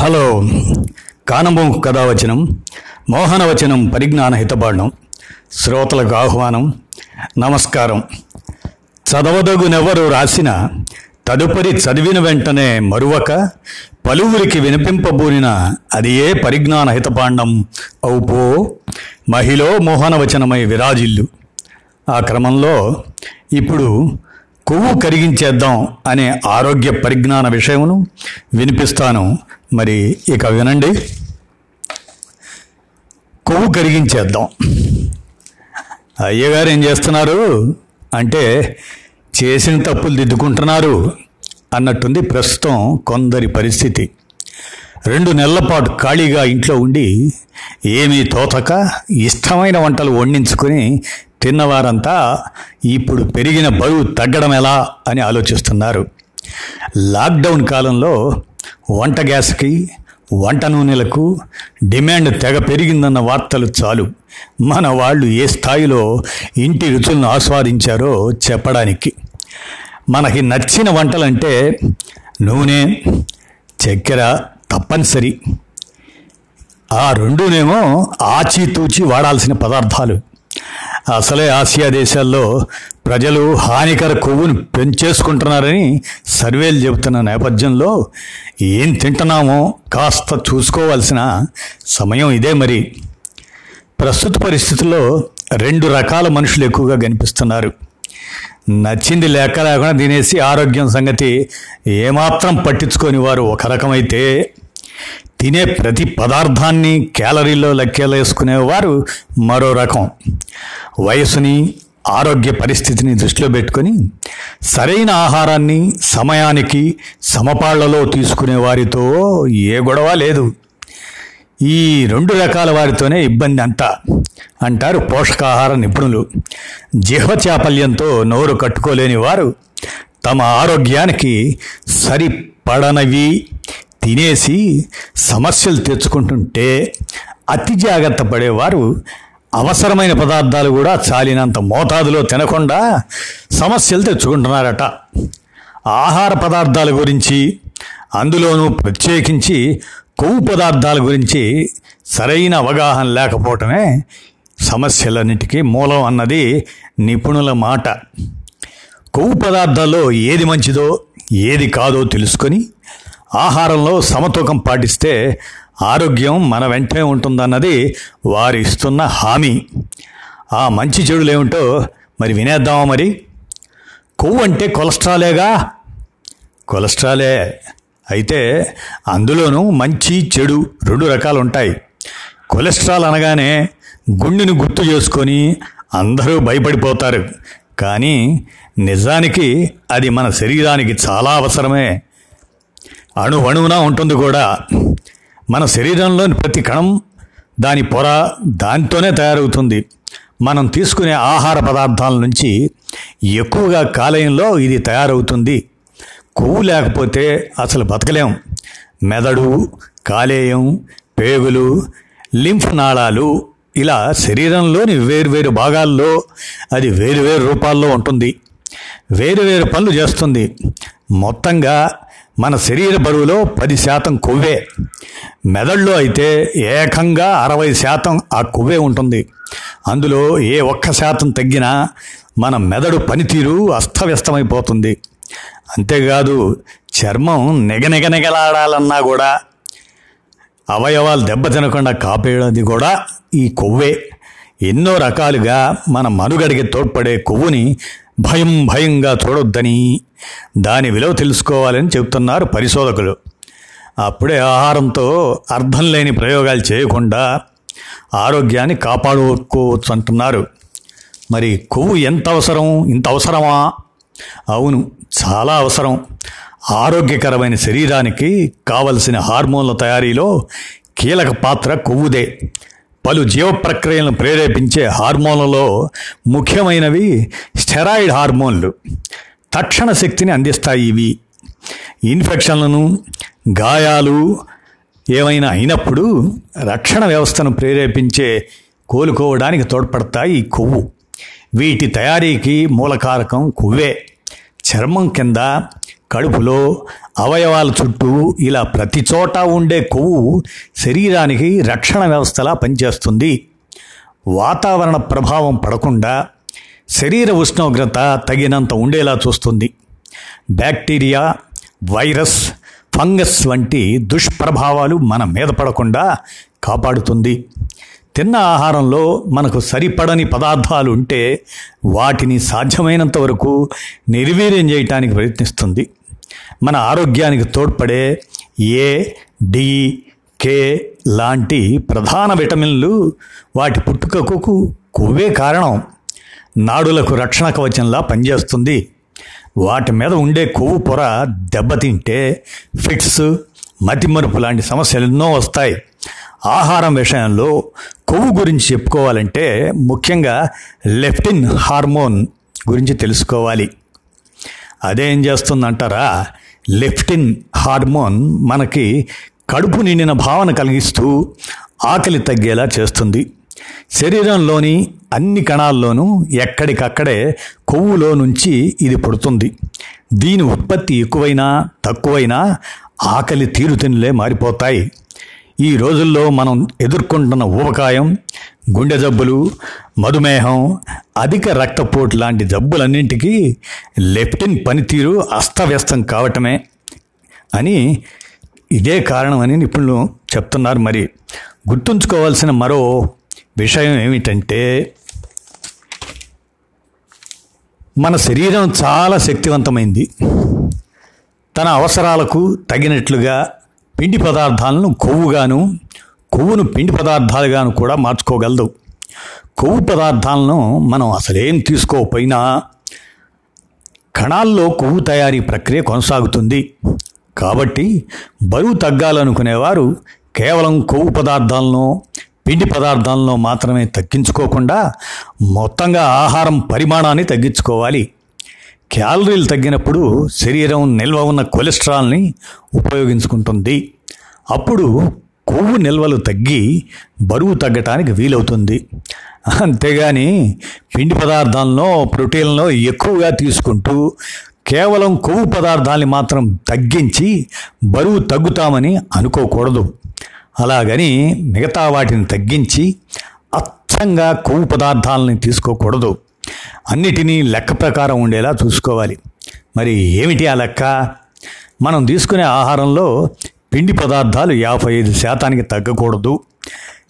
Hello. కానమో కథావచనం మోహనవచనం పరిజ్ఞాన హితబాణం శ్రోతలకు ఆహ్వానం నమస్కారం. చదవదగునెవరు రాసిన తదుపరి చదివిన వెంటనే మరువక పలువురికి వినిపింపబూనిన అది ఏ పరిజ్ఞాన హితపాండం అవుపో మహిళ మోహనవచనమై విరాజిల్లు. ఆ క్రమంలో ఇప్పుడు కొవ్వు కరిగించేద్దాం అనే ఆరోగ్య పరిజ్ఞాన విషయమును వినిపిస్తాను. మరి ఇక వినండి. కొవ్వు కరిగించేద్దాం. అయ్యగారు ఏం చేస్తున్నారు? అంటే చేసిన తప్పులు దిద్దుకుంటున్నారు అన్నట్టుంది ప్రస్తుతం కొందరి పరిస్థితి. రెండు నెలల పాటు ఖాళీగా ఇంట్లో ఉండి ఏమీ తోతక ఇష్టమైన వంటలు వండించుకొని తిన్నవారంతా ఇప్పుడు పెరిగిన బరువు తగ్గడం ఎలా అని ఆలోచిస్తున్నారు. లాక్డౌన్ కాలంలో వంట గ్యాస్కి వంట నూనెలకు డిమాండ్ తెగ పెరిగిందన్న వార్తలు చాలు. మన వాళ్ళు ఏ స్థాయిలో ఇంటి రుచులను ఆస్వాదించారో చెప్పడానికి. మనకి నచ్చిన వంటలంటే నూనె చక్కెర తప్పనిసరి. ఆ రెండునేమో ఆచితూచి వాడాల్సిన పదార్థాలు. అసలే ఆసియా దేశాల్లో ప్రజలు హానికర కొవ్వును పెంచేసుకుంటున్నారని సర్వేలు చెబుతున్న నేపథ్యంలో ఏం తింటున్నామో కాస్త చూసుకోవాల్సిన సమయం ఇదే మరి. ప్రస్తుత పరిస్థితుల్లో రెండు రకాల మనుషులు ఎక్కువగా కనిపిస్తున్నారు. నచ్చింది లేక లేకుండా తినేసి ఆరోగ్యం సంగతి ఏమాత్రం పట్టించుకొని వారు ఒక రకమైతే తినే ప్రతి పదార్థాన్ని క్యాలరీలో లెక్కలేసుకునేవారు మరో రకం. వయసుని ఆరోగ్య పరిస్థితిని దృష్టిలో పెట్టుకొని సరైన ఆహారాన్ని సమయానికి సమపాళ్ళలో తీసుకునే వారితో ఏ గొడవ లేదు. ఈ రెండు రకాల వారితోనే ఇబ్బంది అంతా అంటారు పోషకాహార నిపుణులు. జిహ్వ చాపల్యంతో నోరు కట్టుకోలేని వారు తమ ఆరోగ్యానికి సరిపడనవి తినేసి సమస్యలు తెచ్చుకుంటుంటే అతి జాగ్రత్త పడేవారు. అవసరమైన పదార్థాలు కూడా చాలినంత మోతాదులో తినకుండా సమస్యలు తెచ్చుకుంటున్నారట. ఆహార పదార్థాల గురించి అందులోనూ ప్రత్యేకించి కొవ్వు పదార్థాల గురించి సరైన అవగాహన లేకపోవటమే సమస్యలన్నిటికీ మూలం అన్నది నిపుణుల మాట. కొవ్వు పదార్థాల్లో ఏది మంచిదో ఏది కాదో తెలుసుకొని ఆహారంలో సమతూకం పాటిస్తే ఆరోగ్యం మన వెంటనే ఉంటుందన్నది వారు ఇస్తున్న హామీ. ఆ మంచి చెడులేమిటో మరి వినేద్దామా మరి? కొవ్వు అంటే కొలెస్ట్రాలేగా? కొలెస్ట్రాలే. అయితే అందులోనూ మంచి చెడు రెండు రకాలు ఉంటాయి కొలెస్ట్రాల్ అనగానే గుండెను గుర్తు చేసుకొని అందరూ భయపడిపోతారు. కానీ నిజానికి అది మన శరీరానికి చాలా అవసరమే. అణు అణువునా ఉంటుంది కూడా. మన శరీరంలోని ప్రతి కణం దాని పొర దానితోనే తయారవుతుంది. మనం తీసుకునే ఆహార పదార్థాల నుంచి ఎక్కువగా కాలేయంలో ఇది తయారవుతుంది. కొవ్వు లేకపోతే అసలు బతకలేం. మెదడు కాలేయం పేగులు లింఫ్ నాళాలు ఇలా శరీరంలోని వేరువేరు భాగాల్లో అది వేరువేరు రూపాల్లో ఉంటుంది. వేరువేరు పనులు చేస్తుంది. మొత్తంగా మన శరీర బరువులో పది శాతం కొవ్వే. మెదడులో అయితే ఏకంగా అరవై శాతం ఆ కొవ్వే ఉంటుంది. అందులో ఏ ఒక్క శాతం తగ్గినా మన మెదడు పనితీరు అస్తవ్యస్తమైపోతుంది. అంతేకాదు చర్మం నెగనెగనెగలాడాలన్నా కూడా అవయవాలు దెబ్బ తినకుండా కాపేయడం కూడా ఈ కొవ్వే. ఎన్నో రకాలుగా మన మనుగడికి తోడ్పడే కొవ్వుని భయం భయంగా చూడొద్దని దాని విలువ తెలుసుకోవాలని చెబుతున్నారు పరిశోధకులు. అప్పుడే ఆహారంతో అర్థం లేని ప్రయోగాలు చేయకుండా ఆరోగ్యాన్ని కాపాడుకోవచ్చు అంటున్నారు. మరి కొవ్వు ఎంత అవసరం? ఇంత అవసరమా? అవును చాలా అవసరం. ఆరోగ్యకరమైన శరీరానికి కావలసిన హార్మోన్ల తయారీలో కీలక పాత్ర కొవ్వుదే. పలు జీవ ప్రక్రియలను ప్రేరేపించే హార్మోన్లలో ముఖ్యమైనవి స్టెరాయిడ్ హార్మోన్లు. తక్షణ శక్తిని అందిస్తాయి ఇవి. ఇన్ఫెక్షన్లను గాయాలు ఏమైనా అయినప్పుడు రక్షణ వ్యవస్థను ప్రేరేపించే కోలుకోవడానికి తోడ్పడతాయి ఈ కొవ్వు. వీటి తయారీకి మూలకారకం కొవ్వే. చర్మం కింద కడుపులో అవయవాల చుట్టూ ఇలా ప్రతి చోట ఉండే కొవ్వు శరీరానికి రక్షణ వ్యవస్థలా పనిచేస్తుంది. వాతావరణ ప్రభావం పడకుండా శరీర ఉష్ణోగ్రత తగినంత ఉండేలా చూస్తుంది. బ్యాక్టీరియా వైరస్ ఫంగస్ వంటి దుష్ప్రభావాలు మన మీద పడకుండా కాపాడుతుంది. తిన్న ఆహారంలో మనకు సరిపడని పదార్థాలు ఉంటే వాటిని సాధ్యమైనంత వరకు నిర్వీర్యం చేయటానికి ప్రయత్నిస్తుంది. మన ఆరోగ్యానికి తోడ్పడే ఏ డి కే లాంటి ప్రధాన విటమిన్లు వాటి పుట్టుకకు కొవ్వే కారణం. నాడులకు రక్షణ కవచంలా పనిచేస్తుంది. వాటి మీద ఉండే కొవ్వు పొర దెబ్బతింటే ఫిట్స్ మతిమరుపు లాంటి సమస్యలు ఎన్నో వస్తాయి. ఆహారం విషయంలో కొవ్వు గురించి చెప్పుకోవాలంటే ముఖ్యంగా లెఫ్టిన్ హార్మోన్ గురించి తెలుసుకోవాలి. అదేం చేస్తుందంటారా లెఫ్టిన్ హార్మోన్ మనకి కడుపు నిండిన భావన కలిగిస్తూ ఆకలి తగ్గేలా చేస్తుంది. శరీరంలోని అన్ని కణాల్లోనూ ఎక్కడికక్కడే కొవ్వులో నుంచి ఇది పుడుతుంది. దీని ఉత్పత్తి ఎక్కువైనా తక్కువైనా ఆకలి తీరుతినులే మారిపోతాయి. ఈ రోజుల్లో మనం ఎదుర్కొంటున్న ఊబకాయం గుండె జబ్బులు మధుమేహం అధిక రక్తపోటు లాంటి జబ్బులన్నింటికీ లెప్టిన్ పనితీరు అస్తవ్యస్తం కావటమే అని ఇదే కారణమని నిపుణులు చెప్తున్నారు. మరి గుర్తుంచుకోవాల్సిన మరో విషయం ఏమిటంటే మన శరీరం చాలా శక్తివంతమైంది. తన అవసరాలకు తగినట్లుగా పిండి పదార్థాలను కొవ్వుగాను కొవ్వును పిండి పదార్థాలుగాను కూడా మార్చుకోగలదు. కొవ్వు పదార్థాలను మనం అసలేం తీసుకోకపోయినా కణాల్లో కొవ్వు తయారీ ప్రక్రియ కొనసాగుతుంది. కాబట్టి బరువు తగ్గాలనుకునేవారు కేవలం కొవ్వు పదార్థాలను పిండి పదార్థాలను మాత్రమే తగ్గించుకోకుండా మొత్తంగా ఆహారం పరిమాణాన్ని తగ్గించుకోవాలి. క్యాలరీలు తగ్గినప్పుడు శరీరం నిల్వ ఉన్న కొలెస్ట్రాల్ని ఉపయోగించుకుంటుంది. అప్పుడు కొవ్వు నిల్వలు తగ్గి బరువు తగ్గటానికి వీలవుతుంది. అంతేగాని పిండి పదార్థాలను ప్రోటీన్లను ఎక్కువగా తీసుకుంటూ కేవలం కొవ్వు పదార్థాలని మాత్రం తగ్గించి బరువు తగ్గుతామని అనుకోకూడదు. అలాగని మిగతా వాటిని తగ్గించి అచ్చంగా కొవ్వు పదార్థాలని తీసుకోకూడదు. అన్నిటినీ లెక్క ప్రకారం ఉండేలా చూసుకోవాలి. మరి ఏమిటి ఆ లెక్క? మనం తీసుకునే ఆహారంలో పిండి పదార్థాలు యాభై ఐదు శాతానికి తగ్గకూడదు.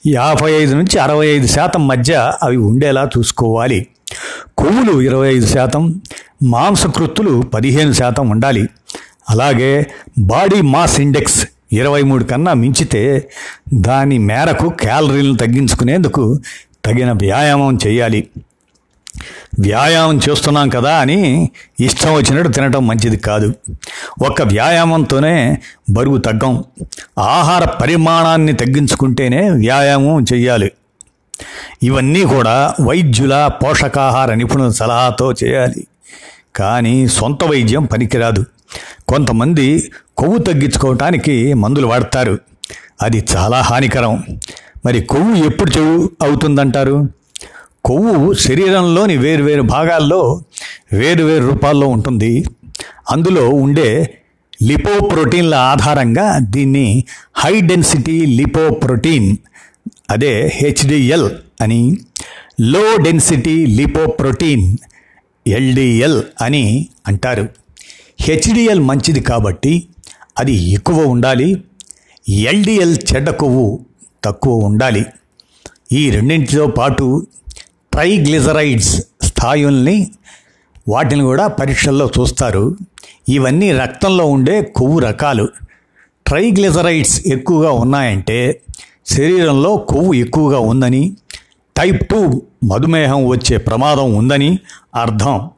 యాభై ఐదు నుంచి అరవై ఐదు శాతం మధ్య అవి ఉండేలా చూసుకోవాలి. కొవ్వులు ఇరవై ఐదు శాతం మాంసకృత్తులు పదిహేను శాతం ఉండాలి. అలాగే బాడీ మాస్ ఇండెక్స్ ఇరవై మూడు కన్నా మించితే దాని మేరకు క్యాలరీలను తగ్గించుకునేందుకు తగిన వ్యాయామం చేయాలి. వ్యాయామం చేస్తున్నాం కదా అని ఇష్టం వచ్చినట్టు తినటం మంచిది కాదు. ఒక్క వ్యాయామంతోనే బరువు తగ్గం. ఆహార పరిమాణాన్ని తగ్గించుకుంటేనే వ్యాయామం చెయ్యాలి. ఇవన్నీ కూడా వైద్యుల పోషకాహార నిపుణుల సలహాతో చేయాలి. కానీ సొంత వైద్యం పనికిరాదు. కొంతమంది కొవ్వు తగ్గించుకోవటానికి మందులు వాడతారు. అది చాలా హానికరం. మరి కొవ్వు ఎప్పుడు చెవు అవుతుందంటారు? కొవ్వు శరీరంలోని వేరువేరు భాగాల్లో వేరువేరు రూపాల్లో ఉంటుంది. అందులో ఉండే లిపోప్రోటీన్ల ఆధారంగా దీన్ని హై డెన్సిటీ లిపోప్రోటీన్ అదే హెచ్డిఎల్ అని లో డెన్సిటీ లిపోప్రోటీన్ ఎల్డిఎల్ అని అంటారు. హెచ్డిఎల్ మంచిది కాబట్టి అది ఎక్కువ ఉండాలి. ఎల్డిఎల్ చెడ్డ కొవ్వు తక్కువ ఉండాలి. ఈ రెండింటితో పాటు ట్రైగ్లిజరైడ్స్ స్థాయుల్ని వాటిని కూడా పరీక్షల్లో చూస్తారు. ఇవన్నీ రక్తంలో ఉండే కొవ్వు రకాలు. ట్రైగ్లిజరైడ్స్ ఎక్కువగా ఉన్నాయంటే శరీరంలో కొవ్వు ఎక్కువగా ఉందని టైప్ టూ మధుమేహం వచ్చే ప్రమాదం ఉందని అర్థం.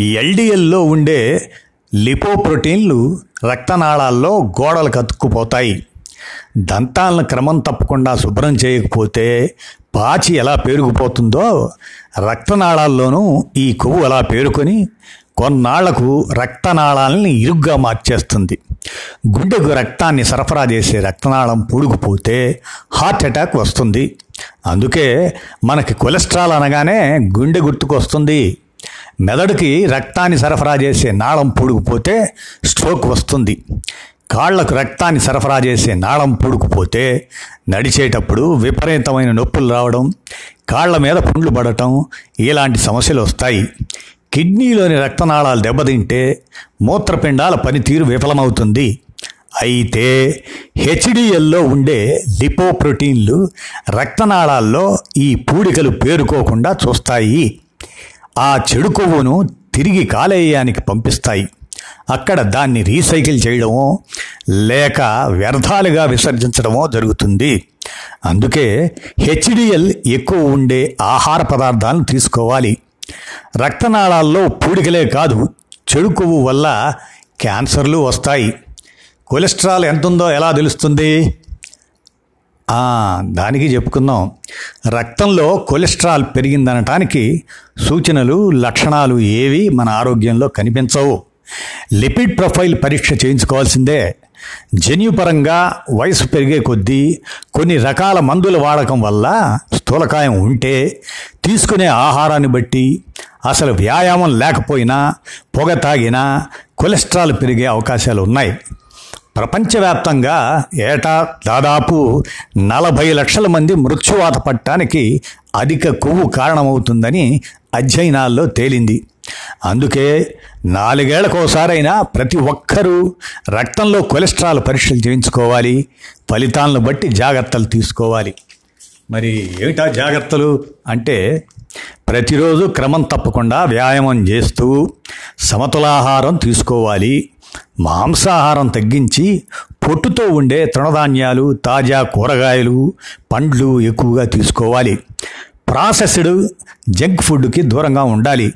ఎల్డిఎల్లో ఉండే లిపోప్రోటీన్లు రక్తనాళాల్లో గోడలు కతుక్కుపోతాయి దంతాలను క్రమం తప్పకుండా శుభ్రం చేయకపోతే పాచి ఎలా పేరుకుపోతుందో రక్తనాళాల్లోనూ ఈ కొవ్వు అలా పేరుకొని కొన్నాళ్ళకు రక్తనాళాలని ఇరుగ్గా మార్చేస్తుంది. గుండెకు రక్తాన్ని సరఫరా చేసే రక్తనాళం పూడుకుపోతే హార్ట్ అటాక్ వస్తుంది. అందుకే మనకి కొలెస్ట్రాల్ అనగానే గుండె గుర్తుకొస్తుంది. మెదడుకి రక్తాన్ని సరఫరా చేసే నాళం పూడుకుపోతే స్ట్రోక్ వస్తుంది. కాళ్ళకు రక్తాన్ని సరఫరా చేసే నాళం పూడుకుపోతే నడిచేటప్పుడు విపరీతమైన నొప్పులు రావడం కాళ్ళ మీద పుండ్లు పడటం ఇలాంటి సమస్యలు వస్తాయి. కిడ్నీలోని రక్తనాళాలు దెబ్బతింటే మూత్రపిండాల పనితీరు విఫలమవుతుంది. అయితే హెచ్డిఎల్లో ఉండే లిపోప్రోటీన్లు రక్తనాళాల్లో ఈ పూడికలు పేరుకోకుండా చూస్తాయి. ఆ చెడు కొవ్వును తిరిగి కాలేయానికి పంపిస్తాయి. అక్కడ దాన్ని రీసైకిల్ చేయడమో లేక వ్యర్థాలుగా విసర్జించడమో జరుగుతుంది. అందుకే హెచ్డిఎల్ ఎక్కువ ఉండే ఆహార పదార్థాలను తీసుకోవాలి. రక్తనాళాల్లో పూడికలే కాదు చెడు కొవ్వు వల్ల క్యాన్సర్లు వస్తాయి. కొలెస్ట్రాల్ ఎంత ఉందో ఎలా తెలుస్తుంది? దానికి చెప్పుకుందాం. రక్తంలో కొలెస్ట్రాల్ పెరిగిందనటానికి సూచనలు లక్షణాలు ఏవి మన ఆరోగ్యంలో కనిపించవు. లిపిడ్ ప్రొఫైల్ పరీక్ష చేయించుకోవాల్సిందే. జన్యుపరంగా వయసు పెరిగే కొద్దీ కొన్ని రకాల మందుల వాడకం వల్ల స్థూలకాయం ఉంటే తీసుకునే ఆహారాన్ని బట్టి అసలు వ్యాయామం లేకపోయినా పొగ తాగినా కొలెస్ట్రాల్ పెరిగే అవకాశాలు ఉన్నాయి. ప్రపంచవ్యాప్తంగా ఏటా దాదాపు నలభై లక్షల మంది మృత్యువాత పట్టడానికి అధిక కొవ్వు కారణమవుతుందని అధ్యయనాల్లో తేలింది. అందుకే నాలుగేళ్ళకోసారైనా ప్రతి ఒక్కరూ రక్తంలో కొలెస్ట్రాల్ పరీక్షలు చేయించుకోవాలి ఫలితాలను బట్టి జాగ్రత్తలు తీసుకోవాలి. మరి ఏమిటా జాగ్రత్తలు? అంటే ప్రతిరోజు క్రమం తప్పకుండా వ్యాయామం చేస్తూ సమతులాహారం తీసుకోవాలి మాంసాహారం తగ్గించి పొట్టుతో ఉండే తృణధాన్యాలు తాజా కూరగాయలు పండ్లు ఎక్కువగా తీసుకోవాలి. ప్రాసెస్డ్ జంక్ ఫుడ్కి దూరంగా ఉండాలి.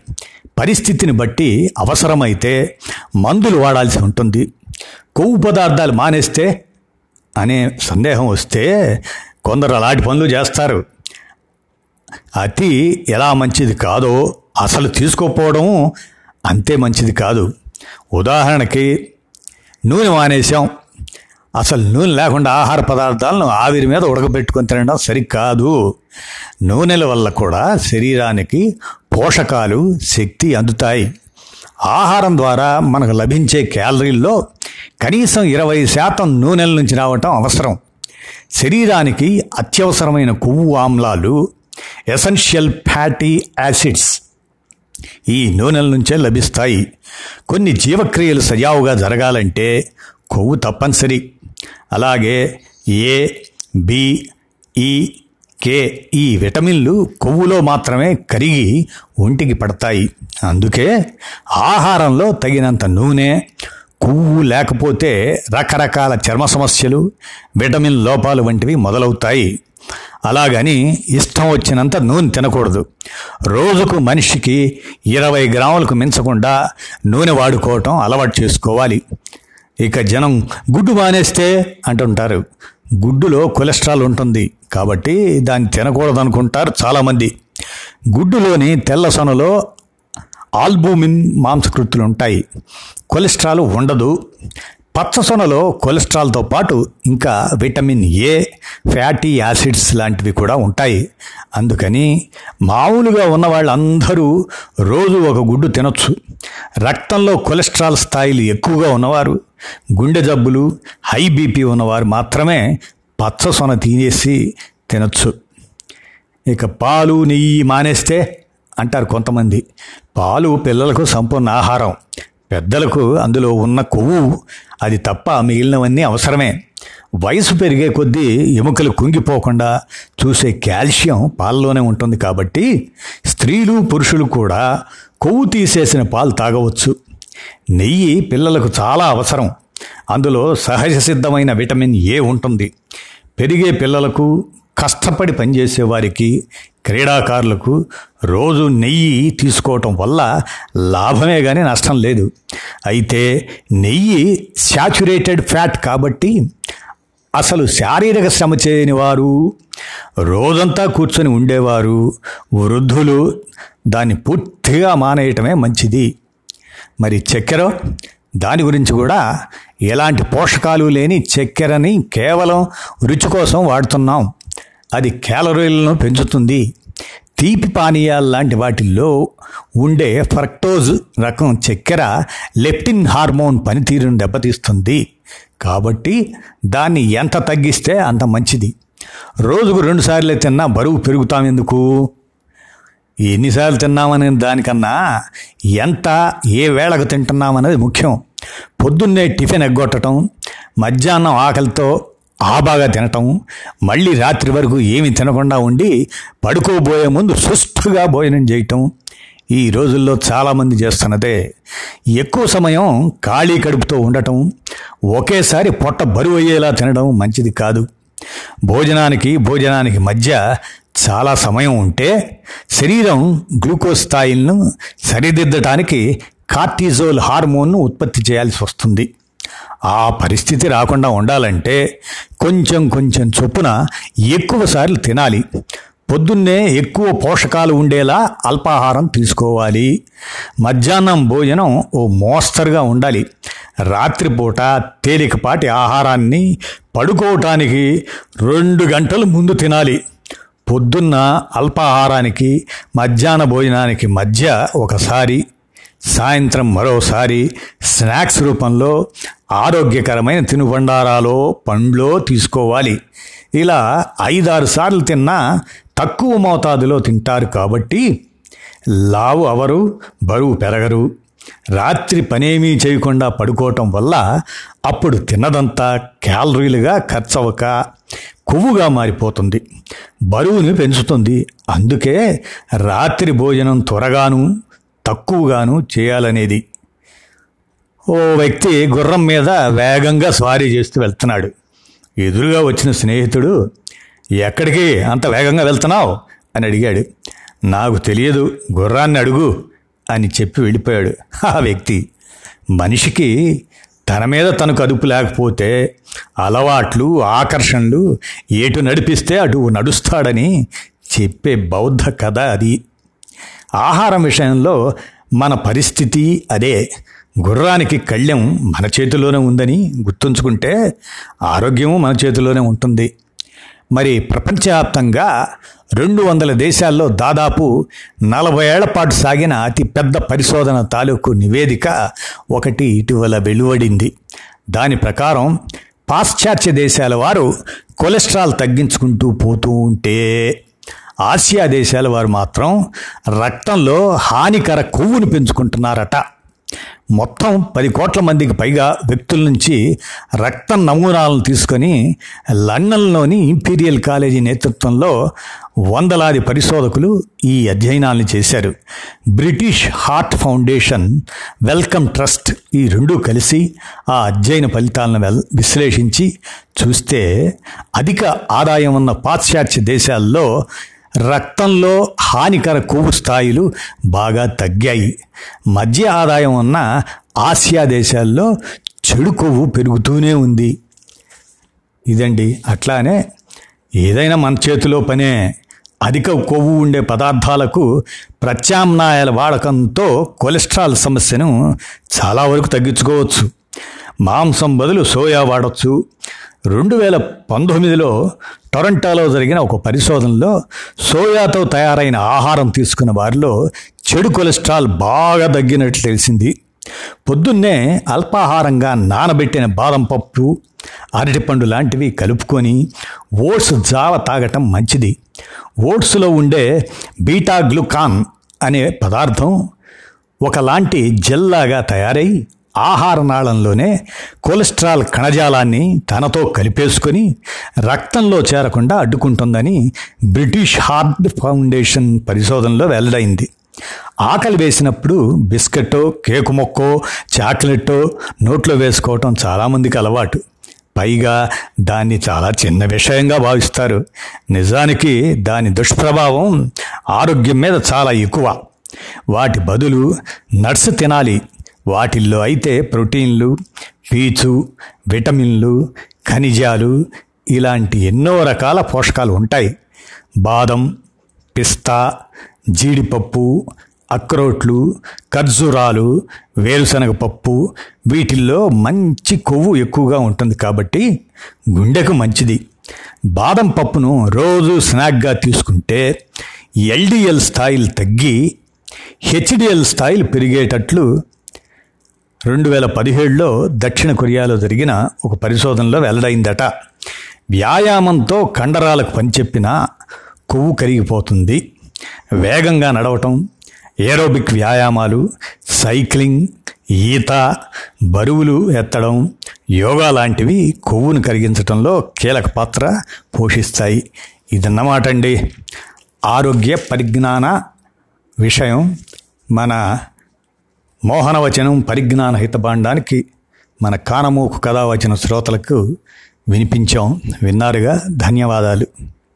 పరిస్థితిని బట్టి అవసరమైతే మందులు వాడాల్సి ఉంటుంది. కొవ్వు పదార్థాలు మానేస్తే అనే సందేహం వస్తే కొందరు అలాంటి పనులు చేస్తారు. అతి ఎలా మంచిది కాదో అసలు తీసుకోకపోవడం అంతే మంచిది కాదు. ఉదాహరణకి నూనె మానేసాం అసలు నూనె లేకుండా ఆహార పదార్థాలను ఆవిరి మీద ఉడకబెట్టుకొని తినడం సరికాదు. నూనెల వల్ల కూడా శరీరానికి పోషకాలు శక్తి అందుతాయి. ఆహారం ద్వారా మనకు లభించే క్యాలరీల్లో కనీసం ఇరవై శాతం నూనెల నుంచి రావటం అవసరం. శరీరానికి అత్యవసరమైన కొవ్వు ఆమ్లాలు ఎసెన్షియల్ ఫ్యాటీ యాసిడ్స్ ఈ నూనెల నుంచే లభిస్తాయి. కొన్ని జీవక్రియలు సజావుగా జరగాలంటే కొవ్వు తప్పనిసరి. అలాగే ఏ బి ఈ కే ఈ విటమిన్లు కొవ్వులో మాత్రమే కరిగి ఒంటికి పడతాయి. అందుకే ఆహారంలో తగినంత నూనె కొవ్వు లేకపోతే రకరకాల చర్మ సమస్యలు విటమిన్ లోపాలు వంటివి మొదలవుతాయి. అలాగని ఇష్టం వచ్చినంత నూనె తినకూడదు. రోజుకు మనిషికి ఇరవై గ్రాములకు మించకుండా నూనె వాడుకోవటం అలవాటు చేసుకోవాలి. ఇక జనం గుడ్డు మానేస్తే అంటుంటారు గుడ్డులో కొలెస్ట్రాల్ ఉంటుంది కాబట్టి దాన్ని తినకూడదనుకుంటారు చాలామంది. గుడ్డులోని తెల్ల సొనలో ఆల్బూమిన్ మాంసకృతులు ఉంటాయి. కొలెస్ట్రాల్ ఉండదు. పచ్చసొనలో కొలెస్ట్రాల్తో పాటు ఇంకా విటమిన్ ఏ ఫ్యాటీ యాసిడ్స్ లాంటివి కూడా ఉంటాయి. అందుకని మామూలుగా ఉన్న వాళ్ళందరూ రోజు ఒక గుడ్డు తినొచ్చు. రక్తంలో కొలెస్ట్రాల్ స్థాయిలు ఎక్కువగా ఉన్నవారు గుండె జబ్బులు హై బీపీ ఉన్నవారు మాత్రమే పచ్చసొన తినేసి తినొచ్చు. ఇక పాలు నెయ్యి మానేస్తే అంటారు కొంతమంది. పాలు పిల్లలకు సంపూర్ణ ఆహారం. పెద్దలకు అందులో ఉన్న కొవ్వు అది తప్ప మిగిలినవన్నీ అవసరమే. వయసు పెరిగే కొద్దీ ఎముకలు కుంగిపోకుండా చూసే కాల్షియం పాలలోనే ఉంటుంది కాబట్టి స్త్రీలు పురుషులు కూడా కొవ్వు తీసేసిన పాలు తాగవచ్చు. నెయ్యి పిల్లలకు చాలా అవసరం. అందులో సహజ సిద్ధమైన విటమిన్ ఏ ఉంటుంది. పెరిగే పిల్లలకు కష్టపడి పనిచేసే వారికి క్రీడాకారులకు రోజు నెయ్యి తీసుకోవటం వల్ల లాభమే కానీ నష్టం లేదు. అయితే నెయ్యి శాచురేటెడ్ ఫ్యాట్ కాబట్టి అసలు శారీరక శ్రమ చేయని వారు రోజంతా కూర్చొని ఉండేవారు వృద్ధులు దాన్ని పూర్తిగా మానేయటమే మంచిది. మరి చక్కెర? దాని గురించి కూడా ఎలాంటి పోషకాలు లేని చక్కెరని కేవలం రుచి కోసం వాడుతున్నాం. అది క్యాలరీలను పెంచుతుంది. తీపి పానీయాలు లాంటి వాటిల్లో ఉండే ఫ్రక్టోజ్ రకం చక్కెర లెప్టిన్ హార్మోన్ పనితీరును దెబ్బతీస్తుంది. కాబట్టి దాన్ని ఎంత తగ్గిస్తే అంత మంచిది. రోజుకు రెండుసార్లు తిన్నా బరువు పెరుగుతాం ఎందుకు? ఎన్నిసార్లు తిన్నామనే దానికన్నా ఎంత ఏ వేళకు తింటున్నామనేది ముఖ్యం. పొద్దున్నే టిఫిన్ ఎగ్గొట్టడం మధ్యాహ్నం ఆకలితో ఆ బాగా తినటం మళ్ళీ రాత్రి వరకు ఏమి తినకుండా ఉండి పడుకోబోయే ముందు సుష్టుగా భోజనం చేయటం ఈ రోజుల్లో చాలామంది చేస్తున్నదే. ఎక్కువ సమయం ఖాళీ కడుపుతో ఉండటం ఒకేసారి పొట్ట బరువు అయ్యేలా తినడం మంచిది కాదు. భోజనానికి భోజనానికి మధ్య చాలా సమయం ఉంటే శరీరం గ్లూకోజ్ స్థాయిలను సరిదిద్దటానికి కార్టిజోల్ హార్మోన్ను ఉత్పత్తి చేయాల్సి వస్తుంది. ఆ పరిస్థితి రాకుండా ఉండాలంటే కొంచెం కొంచెం చొప్పున ఎక్కువ సార్లు తినాలి. పొద్దున్నే ఎక్కువ పోషకాలు ఉండేలా అల్పాహారం తీసుకోవాలి. మధ్యాహ్నం భోజనం ఓ మోస్తరుగా ఉండాలి. రాత్రిపూట తేలికపాటి ఆహారాన్ని పడుకోవటానికి రెండు గంటలు ముందు తినాలి. పొద్దున్న అల్పాహారానికి మధ్యాహ్న భోజనానికి మధ్య ఒకసారి సాయంత్రం మరోసారి స్నాక్స్ రూపంలో ఆరోగ్యకరమైన తినుబండారాలో పండ్లో తీసుకోవాలి. ఇలా ఐదారు సార్లు తిన్నా తక్కువ మోతాదులో తింటారు కాబట్టి లావు అవరు బరువు పెరగరు. రాత్రి పనేమీ చేయకుండా పడుకోవటం వల్ల అప్పుడు తిన్నదంతా క్యాలరీలుగా ఖర్చవక కొవ్వుగా మారిపోతుంది. బరువుని పెంచుతుంది. అందుకే రాత్రి భోజనం త్వరగాను తక్కువగాను చేయాలనేది. ఓ వ్యక్తి గుర్రం మీద వేగంగా స్వారీ చేస్తూ వెళ్తున్నాడు. ఎదురుగా వచ్చిన స్నేహితుడు ఎక్కడికి అంత వేగంగా వెళ్తున్నావు? అని అడిగాడు. నాకు తెలియదు. గుర్రాన్ని అడుగు. అని చెప్పి వెళ్ళిపోయాడు ఆ వ్యక్తి. మనిషికి తన మీద తనకు అదుపు లేకపోతే అలవాట్లు ఆకర్షణలు ఏటు నడిపిస్తే అటు నడుస్తాడని చెప్పే బౌద్ధ కథ అది. ఆహారం విషయంలో మన పరిస్థితి అదే. గుర్రానికి కళ్ళెం మన చేతిలోనే ఉందని గుర్తుంచుకుంటే ఆరోగ్యము మన చేతిలోనే ఉంటుంది. మరి ప్రపంచవ్యాప్తంగా రెండు వందల దేశాల్లో దాదాపు నలభై ఏళ్ళ పాటు సాగిన అతి పెద్ద పరిశోధన తాలూకు నివేదిక ఒకటి ఇటీవల వెలువడింది. దాని ప్రకారం పాశ్చాత్య దేశాల వారు కొలెస్ట్రాల్ తగ్గించుకుంటూ పోతూ ఉంటే ఆసియా దేశాల వారు మాత్రం రక్తంలో హానికర కొవ్వును పెంచుకుంటున్నారట. మొత్తం పది కోట్ల మందికి పైగా వ్యక్తుల నుంచి రక్తం నమూనాలను తీసుకొని లండన్లోని ఇంపీరియల్ కాలేజీ నేతృత్వంలో వందలాది పరిశోధకులు ఈ అధ్యయనాలను చేశారు. British Heart Foundation Wellcome Trust ఈ రెండూ కలిసి ఆ అధ్యయన ఫలితాలను వెల్ విశ్లేషించి చూస్తే అధిక ఆదాయం ఉన్న పాశ్చాత్య దేశాల్లో రక్తంలో హానికర కొవ్వు స్థాయిలు బాగా తగ్గాయి. మధ్య ఆదాయం ఉన్న ఆసియా దేశాల్లో చెడు కొవ్వు పెరుగుతూనే ఉంది. ఇదండి. అట్లానే ఏదైనా మన చేతిలో పనే అధిక కొవ్వు ఉండే పదార్థాలకు ప్రత్యామ్నాయాల వాడకంతో కొలెస్ట్రాల్ సమస్యను చాలా వరకు తగ్గించుకోవచ్చు. మాంసం బదులు సోయా వాడచ్చు. రెండు వేల పంతొమ్మిదిలో టొరంటోలో జరిగిన ఒక పరిశోధనలో సోయాతో తయారైన ఆహారం తీసుకున్న వారిలో చెడు కొలెస్ట్రాల్ బాగా తగ్గినట్లు తెలిసింది. పొద్దున్నే అల్పాహారంగా నానబెట్టిన బాదం పప్పు అరటిపండు లాంటివి కలుపుకొని ఓట్స్ జావ తాగటం మంచిది. ఓట్స్లో ఉండే బీటా గ్లూకాన్ అనే పదార్థం ఒకలాంటి జెల్లాగా తయారై ఆహారనాళంలోనే కొలెస్ట్రాల్ కణజాలాన్ని తనతో కలిపేసుకొని రక్తంలో చేరకుండా అడ్డుకుంటుందని బ్రిటిష్ హార్ట్ ఫౌండేషన్ పరిశోధనలో వెల్లడైంది. ఆకలి వేసినప్పుడు బిస్కెట్టో కేకు మొక్కో చాక్లెట్టో నోట్లో వేసుకోవటం చాలామందికి అలవాటు. పైగా దాన్ని చాలా చిన్న విషయంగా భావిస్తారు. నిజానికి దాని దుష్ప్రభావం ఆరోగ్యం మీద చాలా ఎక్కువ. వాటి బదులు నట్స్ తినాలి. వాటిల్లో అయితే ప్రోటీన్లు పీచు విటమిన్లు ఖనిజాలు ఇలాంటి ఎన్నో రకాల పోషకాలు ఉంటాయి. బాదం పిస్తా జీడిపప్పు అక్రోట్లు ఖర్జూరాలు వేరుశనగ పప్పు వీటిల్లో మంచి కొవ్వు ఎక్కువగా ఉంటుంది కాబట్టి గుండెకు మంచిది. బాదం పప్పును రోజు స్నాక్గా తీసుకుంటే ఎల్డిఎల్ స్థాయిలు తగ్గి హెచ్డిఎల్ స్థాయిలు పెరిగేటట్లు రెండు వేల పదిహేడులో దక్షిణ కొరియాలో జరిగిన ఒక పరిశోధనలో వెల్లడైందట. వ్యాయామంతో కండరాలకు పనిచెప్పిన కొవ్వు కరిగిపోతుంది. వేగంగా నడవటం ఏరోబిక్ వ్యాయామాలు సైక్లింగ్ ఈత బరువులు ఎత్తడం యోగా లాంటివి కొవ్వును కరిగించడంలో కీలక పాత్ర పోషిస్తాయి. ఇదన్నమాట అండి ఆరోగ్య పరిజ్ఞాన విషయం మన మోహనవచనం పరిజ్ఞాన హితబాండానికి మన కానమూకు కథావచన శ్రోతలకు వినిపించాం. విన్నారుగా? ధన్యవాదాలు.